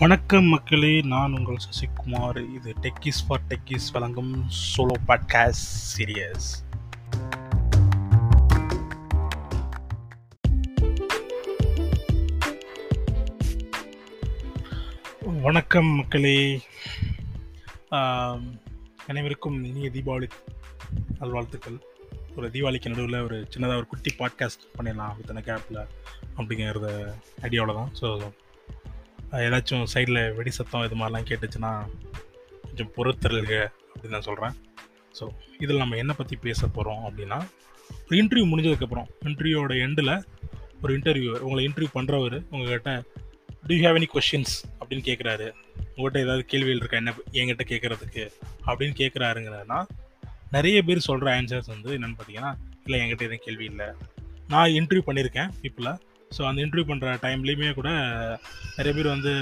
வணக்கம் மக்களே நான் உங்கள் சசிகுமார். இது டெக்கிஸ் ஃபார் டெக்கிஸ் வழங்கும் சோலோ பாட்காஸ்ட் சீரியஸ் வணக்கம் மக்களே. அனைவருக்கும் இனிய தீபாவளி நல்வாழ்த்துக்கள். ஒரு தீபாவளிக்கு நடுவில் ஒரு சின்னதாக ஒரு குட்டி பாட்காஸ்ட் பண்ணிடலாம் வித்தன கேப்பில் அப்படிங்கிறத ஐடியாவில் தான். ஸோ ஏதாச்சும் சைடில் வெடி சத்தம் இது மாதிரிலாம் கேட்டுச்சுன்னா கொஞ்சம் பொறுத்தருக அப்படின்னு நான் சொல்கிறேன் ஸோ இதில் நம்ம என்ன பற்றி பேச போகிறோம் அப்படின்னா ஒரு இன்டர்வியூ முடிஞ்சதுக்கப்புறம் இன்டர்வியூவோட எண்டில் ஒரு இன்டர்வியூ உங்களை இன்டர்வியூ பண்ணுறவர் உங்கள்கிட்ட டு ஹேவ் எனி கொஷின்ஸ் அப்படின்னு கேட்குறாரு உங்கள்கிட்ட ஏதாவது கேள்விகள் இருக்கா? என்ன என்கிட்ட கேட்குறதுக்கு அப்படின்னு கேட்குறாருங்கிறதுனா நிறைய பேர் சொல்கிற ஆன்சர்ஸ் வந்து என்னென்னு பார்த்தீங்கன்னா இல்லை என்கிட்ட எதுவும் கேள்வி இல்லை. நான் இன்டர்வியூ பண்ணியிருக்கேன் பீப்புளை ஸோ அந்த இன்டர்வியூ பண்ணுற டைம்லேயுமே கூட நிறைய பேர் வந்து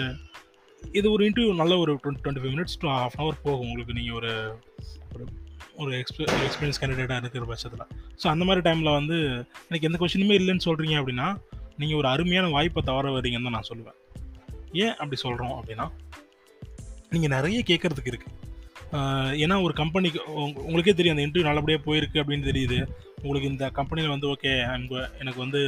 இது ஒரு இன்டர்வியூ நல்ல ஒரு twenty twenty five minutes to half an hour போகும் உங்களுக்கு. நீங்கள் ஒரு ஒரு ஒரு எக்ஸ்பீ எக்ஸ்பீரியன்ஸ் கேண்டிடேட்டாக இருக்கிற பட்சத்தில். ஸோ அந்த மாதிரி டைமில் வந்து எனக்கு எந்த கொஷினுமே இல்லைன்னு சொல்கிறீங்க அப்படின்னா நீங்கள் ஒரு அருமையான வாய்ப்பை தவற வரீங்கன்னு தான் நான் சொல்லுவேன். ஏன் அப்படி சொல்கிறோம் அப்படின்னா நீங்கள் நிறைய கேட்குறதுக்கு இருக்குது ஏன்னா ஒரு கம்பெனிக்கு உங்களுக்கே தெரியும் அந்த இன்டர்வியூ நல்லபடியாக போயிருக்கு அப்படின்னு தெரியுது. உங்களுக்கு இந்த கம்பெனியில் வந்து ஓகே எனக்கு வந்து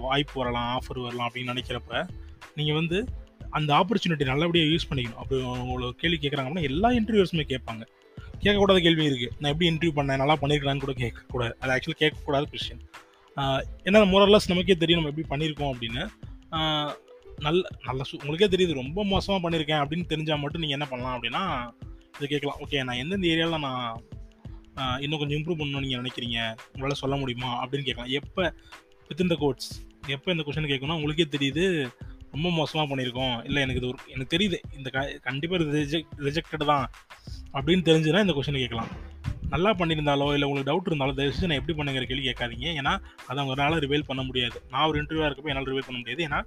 வாய்ப்பு வரலாம் ஆஃபர் வரலாம் அப்படின்னு நினைக்கிறப்ப நீங்கள் வந்து அந்த ஆப்பர்ச்சுனிட்டி நல்லபடியாக யூஸ் பண்ணிக்கணும். அப்படி உங்களுக்கு கேள்வி கேட்குறாங்க அப்படின்னா எல்லா இன்டர்வியூஸுமே கேட்பாங்க. கேட்கக்கூடாத கேள்வி இருக்குது நான் எப்படி இன்டர்வியூ பண்ணேன் நல்லா பண்ணியிருக்கலான்னு கூட கேட்கக்கூடாது அது ஆக்சுவலி கேட்கக்கூடாது கொஸ்டின் ஏன்னா மோரல்லஸ் நமக்கே தெரியும் நம்ம எப்படி பண்ணியிருக்கோம் அப்படின்னு. நல்ல நல்ல சு- உங்களுக்கே தெரியுது ரொம்ப மோசமாக பண்ணியிருக்கேன் அப்படின்னு தெரிஞ்சால் மட்டும் நீங்கள் என்ன பண்ணலாம் அப்படின்னா இது கேட்கலாம். ஓகே நான் எந்தெந்த ஏரியாவில் நான் இன்னும் கொஞ்சம் இம்ப்ரூவ் பண்ணணும்னு நீங்கள் நினைக்கிறீங்க? உங்களால் சொல்ல முடியுமா? அப்படின்னு கேட்கலாம். எப்போ வித்தின் த கோட்ஸ் எப்போ இந்த கொஷின் கேட்கணும் உங்களுக்கே தெரியுது ரொம்ப மோசமாக பண்ணியிருக்கோம். இல்லை எனக்கு இது ஒரு எனக்கு தெரியுது இந்த க கண்டிப்பாக இது ரிஜெக்ட் ரிஜெக்டட் தான் அப்படின்னு தெரிஞ்சுன்னா இந்த கொஷினை கேட்கலாம். நல்லா பண்ணியிருந்தாலோ இல்லை உங்களுக்கு டவுட் இருந்தாலோ தயவுசெய்து நான் எப்படி பண்ணுங்கிற கேள்வி கேட்காதீங்க. ஏன்னா அதை அவங்களால ரிவீல் பண்ண முடியாது. நான் ஒரு இன்டர்வியூவாக இருக்கப்போ என்னால் ரிவீல் பண்ண முடியாது. ஏன்னா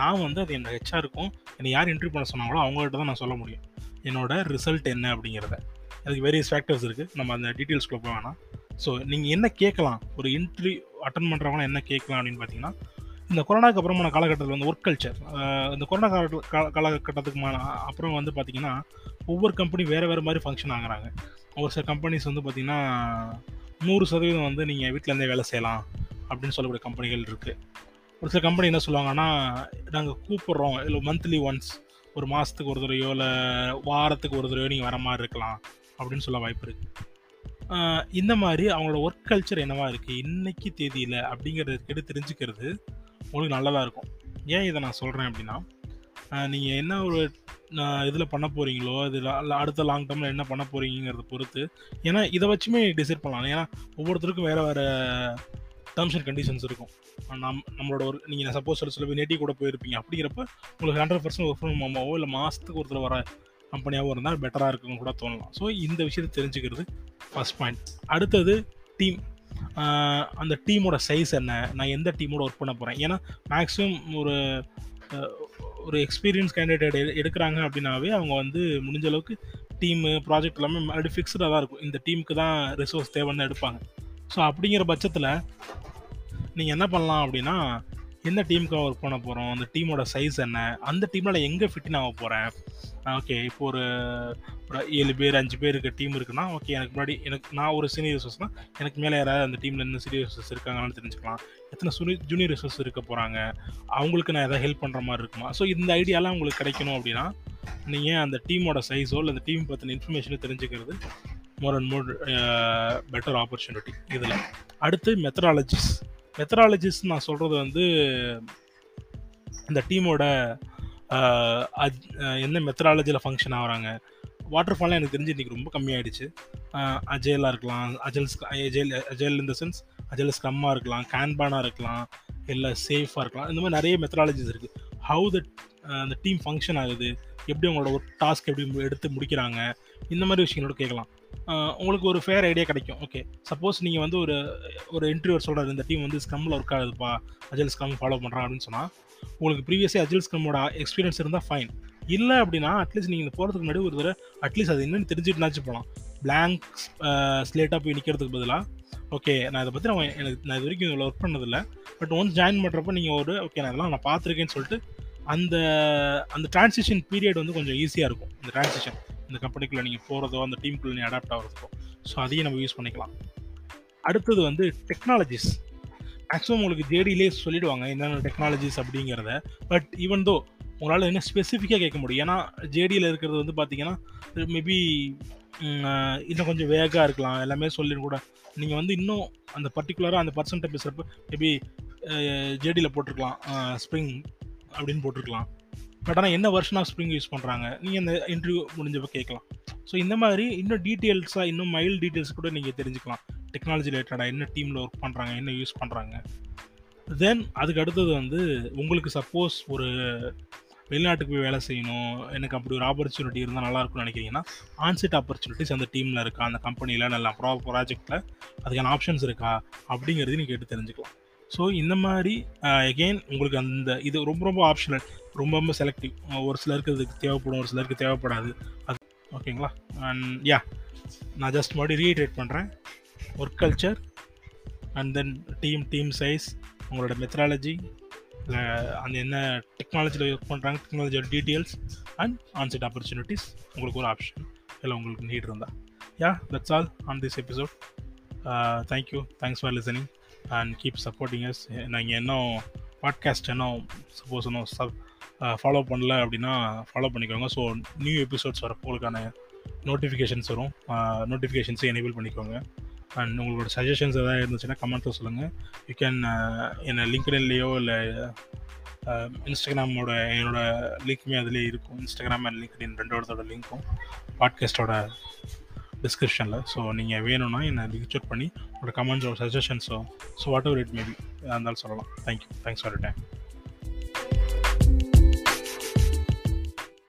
நான் வந்து அது என்னோட ஹெச்ஆருக்கும் என்னை யார் இன்டர்வியூ பண்ண சொன்னாங்களோ அவங்கள்ட்ட தான் நான் சொல்ல முடியும். என்னோட ரிசல்ட் என்ன அப்படிங்கிறத. அதுக்கு வேரியஸ் ஃபேக்டர்ஸ் இருக்குது நம்ம அந்த டீட்டெயில்ஸ்க்குள்ளே போக வேணாம். ஸோ நீங்கள் என்ன கேட்கலாம்? ஒரு இன்டர்வியூ அட்டன் பண்ணுறவங்க என்ன கேட்கலாம் அப்படின்னு பார்த்தீங்கன்னா இந்த கொரோனாக்கு அப்புறமான காலகட்டத்தில் வந்து ஒர்க் கல்ச்சர் இந்த கொரோனா கால கா- காலகட்டத்துக்கு மா- அப்புறம் வந்து பார்த்தீங்கன்னா ஒவ்வொரு கம்பெனி வேறு வேறு மாதிரி ஃபங்க்ஷன் ஆகுறாங்க. ஒரு சில கம்பெனிஸ் வந்து பார்த்தீங்கன்னா நூறு சதவீதம் வந்து நீங்கள் வீட்டிலேருந்தே வேலை செய்யலாம் அப்படின்னு சொல்லக்கூடிய கம்பெனிகள் இருக்குது ஒரு சில கம்பெனி என்ன சொல்லுவாங்கன்னா நாங்கள் கூப்பிட்றோம் இல்லை மந்த்லி ஒன்ஸ் ஒரு மாதத்துக்கு ஒரு தடவையோ இல்லை வாரத்துக்கு ஒரு தடவையோ நீங்கள் வர மாதிரி இருக்கலாம் அப்படின்னு சொல்ல வாய்ப்பு இருக்குது இந்த மாதிரி அவங்களோட ஒர்க் கல்ச்சர் என்னவா இருக்குது இன்னைக்கு தேதியில் அப்படிங்கிறத கேட்டு தெரிஞ்சுக்கிறது உங்களுக்கு நல்லதாக இருக்கும். ஏன் இதை நான் சொல்கிறேன் அப்படின்னா நீங்கள் என்ன ஒரு இதில் பண்ண போகிறீங்களோ இதில் அடுத்த லாங் டேர்மில் என்ன பண்ண போகிறீங்கிறத பொறுத்து ஏன்னா இதை வச்சுமே டிசைட் பண்ணலாம். ஏன்னா ஒவ்வொருத்தருக்கும் வேறு வேறு டேர்ம்ஸ் அண்ட் கண்டிஷன்ஸ் இருக்கும். நம் நம்மளோட ஒரு நீங்கள் சப்போஸ் சொல்ல சொல்ல நேட்டி கூட போயிருப்பீங்க. அப்படிங்கிறப்ப உங்களுக்கு ஹண்ட்ரட் பர்சன்ட் ஒர்க் ஃப்ரம் ஹோமாவோ இல்லை மாதத்துக்கு ஒருத்தர் வர கம்பெனியாகவும் இருந்தால் பெட்டராக இருக்குன்னு கூட தோணலாம். ஸோ இந்த விஷயத்தை தெரிஞ்சுக்கிறது ஃபர்ஸ்ட் பாயிண்ட் அடுத்தது டீம் அந்த டீமோட சைஸ் என்ன? நான் எந்த டீமோட ஒர்க் பண்ண போகிறேன் ஏன்னா மேக்ஸிமம் ஒரு ஒரு எக்ஸ்பீரியன்ஸ் கேண்டிடேட் எடுக்கிறாங்க அப்படின்னாவே அவங்க வந்து முடிஞ்ச அளவுக்கு டீமு ப்ராஜெக்ட் எல்லாமே மறுபடியும் ஃபிக்ஸ்டாக தான் இருக்கும். இந்த டீமுக்கு தான் ரிசோர்ஸ் தேவைன்னு எடுப்பாங்க. ஸோ அப்படிங்கிற பட்சத்தில் நீங்கள் என்ன பண்ணலாம் அப்படின்னா எந்த டீமுக்காக ஒர்க் பண்ண போகிறோம் அந்த டீமோட சைஸ் என்ன? அந்த டீமில் நான் எங்கே ஃபிட்டின் ஆக போகிறேன் ஓகே இப்போ ஒரு ஒரு ஏழு பேர் அஞ்சு பேர் இருக்க டீம் இருக்குன்னா ஓகே எனக்கு முன்னாடி எனக்கு நான் ஒரு சீனியர் ரிசோர்ஸ்னா எனக்கு மேலே யாராவது அந்த டீமில் என்ன சீனியர் ரிசோர்ஸ் இருக்காங்கன்னு தெரிஞ்சுக்கலாம். எத்தனை சுனி ஜூனியர் ரிசோர்ஸ் இருக்க போகிறாங்க அவங்களுக்கு நான் எதாவது ஹெல்ப் பண்ணுற மாதிரி இருக்குமா? ஸோ இந்த ஐடியாலாம் உங்களுக்கு கிடைக்கணும் அப்படின்னா நீங்கள் அந்த டீமோட சைஸோ இல்லை அந்த டீம் பற்றின இன்ஃபர்மேஷனோ தெரிஞ்சுக்கிறது more and more better opportunity இதில். அடுத்து மெத்தடாலஜிஸ் மெத்தடாலஜிஸ் நான் சொல்கிறது வந்து இந்த டீமோட என்ன மெத்தடாலஜியில் ஃபங்க்ஷன் ஆகிறாங்க? வாட்டர் ஃபால்லாம் எனக்கு தெரிஞ்சு இன்றைக்கி ரொம்ப கம்மியாயிடுச்சு. அஜேலாக இருக்கலாம். அஜல் அஜேல் அஜேல் த சென்ஸ் அஜேல் ஸ்க்ரம்மாக இருக்கலாம் கேன்பானாக இருக்கலாம் இல்லை சேஃபாக இருக்கலாம். இந்த மாதிரி நிறைய மெத்தடாலஜிஸ் இருக்குது ஹவு த அந்த டீம் ஃபங்க்ஷன் ஆகுது? எப்படி அவங்களோட ஒரு டாஸ்க் எப்படி எடுத்து முடிக்கிறாங்க? இந்த மாதிரி விஷயங்களோட கேட்கலாம். உங்களுக்கு ஒரு ஃபேர் ஐடியா கிடைக்கும். ஓகே சப்போஸ் நீங்கள் வந்து ஒரு ஒரு இன்டர்வியூர் சொல்கிறாரு இந்த டீம் வந்து ஸ்க்ரம்மில் ஒர்க் ஆகுதுப்பா அஜல் ஸ்க்ரம் ஃபாலோ பண்ணுறான் அப்படின்னு சொன்னால் உங்களுக்கு ப்ரீவியஸே அஜில் ஸ்க்ரமோட எக்ஸ்பீரியன்ஸ் இருந்தால் ஃபைன் இல்லை அப்படின்னா அட்லீஸ்ட் நீங்கள் இந்த போகிறதுக்கு முன்னாடி ஒரு தடவை அட்லீஸ்ட் அது என்னென்னு தெரிஞ்சுட்டுனாச்சும் போகலாம் பிளாங்க் ஸ்லேட்டாக போய் நிற்கிறதுக்கு பதிலாக ஓகே நான் இதை பற்றி நான் எனக்கு நான் இது வரைக்கும் இவ்வளோ ஒர்க் பண்ணதில்லை. பட் ஒன்ஸ் ஜாயின் பண்ணுறப்ப நீங்கள் ஒரு ஓகே நான் இதெல்லாம் நான் பார்த்துருக்கேன்னு சொல்லிட்டு அந்த அந்த டிரான்சிஷன் பீரியட் வந்து கொஞ்சம் ஈஸியாக இருக்கும். இந்த டிரான்சிஷன் இந்த கம்பெனிக்குள்ளே நீங்கள் போகிறதோ அந்த டீமுக்குள்ளே நீங்கள் அடாப்ட் ஆகிறதுக்கோ. ஸோ அதையும் நம்ம யூஸ் பண்ணிக்கலாம். அடுத்தது வந்து டெக்னாலஜிஸ் மேக்ஸிமம் உங்களுக்கு ஜேடியிலே சொல்லிடுவாங்க என்னென்ன டெக்னாலஜிஸ் அப்படிங்கிறத. பட் ஈவன் தோ உங்களால் என்ன ஸ்பெசிஃபிக்காக கேட்க முடியும். ஏன்னா ஜேடியில் இருக்கிறது வந்து பார்த்தீங்கன்னா மேபி இன்னும் கொஞ்சம் வேகாக இருக்கலாம். எல்லாமே சொல்லி கூட. நீங்கள் வந்து இன்னும் அந்த பர்டிகுலராக அந்த பர்சன்ட்டை பேசுகிறப்ப மேபி ஜேடியில் போட்டிருக்கலாம். ஸ்ப்ரிங் அப்படின்னு போட்டிருக்கலாம். பட் ஆனால் என்ன வருஷன் ஆஃப் ஸ்ப்ரிங் யூஸ் பண்ணுறாங்க நீங்கள் அந்த இன்டர்வியூ முடிஞ்சப்போ கேட்கலாம். ஸோ இந்த மாதிரி இன்னும் டீட்டெயில்ஸாக இன்னும் மைல்டு டீட்டெயில்ஸ் கூட நீங்கள் தெரிஞ்சுக்கலாம். டெக்னாலஜி ரிலேட்டடாக என்ன டீமில் ஒர்க் பண்ணுறாங்க என்ன யூஸ் பண்ணுறாங்க தென் அதுக்கு அடுத்தது வந்து உங்களுக்கு சப்போஸ் ஒரு வெளிநாட்டுக்கு போய் வேலை செய்யணும் எனக்கு அப்படி ஒரு ஆப்பர்ச்சுனிட்டி இருந்தால் நல்லாயிருக்கும்னு நினைக்கிறீங்கன்னா ஆன்சைட் ஆப்பர்ச்சுனிட்டிஸ் அந்த டீமில் இருக்கா அந்த கம்பெனியில் நல்ல ப்ரா ப்ராஜெக்டில் அதுக்கான ஆப்ஷன்ஸ் இருக்கா அப்படிங்கிறதையும் நீங்கள் கேட்டு தெரிஞ்சுக்கலாம். ஸோ இந்த மாதிரி எகெயின் உங்களுக்கு அந்த இது ரொம்ப ரொம்ப ஆப்ஷனல் ரொம்ப ரொம்ப செலக்டிவ் ஒரு சிலருக்கு இதுக்கு தேவைப்படும் ஒரு சிலருக்கு தேவைப்படாது. அது ஓகேங்களா அண்ட் யா நான் ஜஸ்ட் மறுபடியும் ரீட்ரேட் பண்ணுறேன் work culture and then team team size உங்களோட மெத்தடாலஜி இல்லை அந்த என்ன டெக்னாலஜியில் ஒர்க் பண்ணுறாங்க டெக்னாலஜியோட டீட்டெயில்ஸ் அண்ட் ஆன்சைட் ஆப்பர்ச்சுனிட்டிஸ் உங்களுக்கு ஒரு ஆப்ஷன் இல்லை உங்களுக்கு நீட் இருந்தால் yeah that's all on this episode thank you thanks for listening and keep supporting us நீங்கள் இன்னும் பாட்காஸ்ட் இன்னும் சப்போஸ் இன்னும் சப் ஃபாலோ uh, பண்ணல அப்படின்னா ஃபாலோ பண்ணிக்கோங்க. ஸோ நியூ எபிசோட்ஸ் வரப்போ உங்களுக்கான நோட்டிஃபிகேஷன்ஸ் வரும். Uh, நோட்டிஃபிகேஷன்ஸை எனேபிள் பண்ணிக்கோங்க. அண்ட் உங்களோட சஜஷன்ஸ் எதாவது இருந்துச்சுன்னா கமெண்ட்டில் சொல்லுங்கள் யூ கேன் என்னை லிங்க்டின்லேயோ இல்லை இன்ஸ்டாகிராமோட என்னோட லிங்க்குமே அதுலேயே இருக்கும். இன்ஸ்டாகிராம் அண்ட் லிங்க்டின் ரெண்டோடத்தோட லிங்க்கும் பாட்காஸ்ட்டோட டிஸ்கிரிப்ஷனில் ஸோ நீங்கள் வேணும்னா என்னை ரீச் அவுட் பண்ணி உங்களோட கமெண்ட்ஸோ சஜஷன்ஸோ so whatever it maybe இருந்தாலும் சொல்லலாம். Thank you thanks for time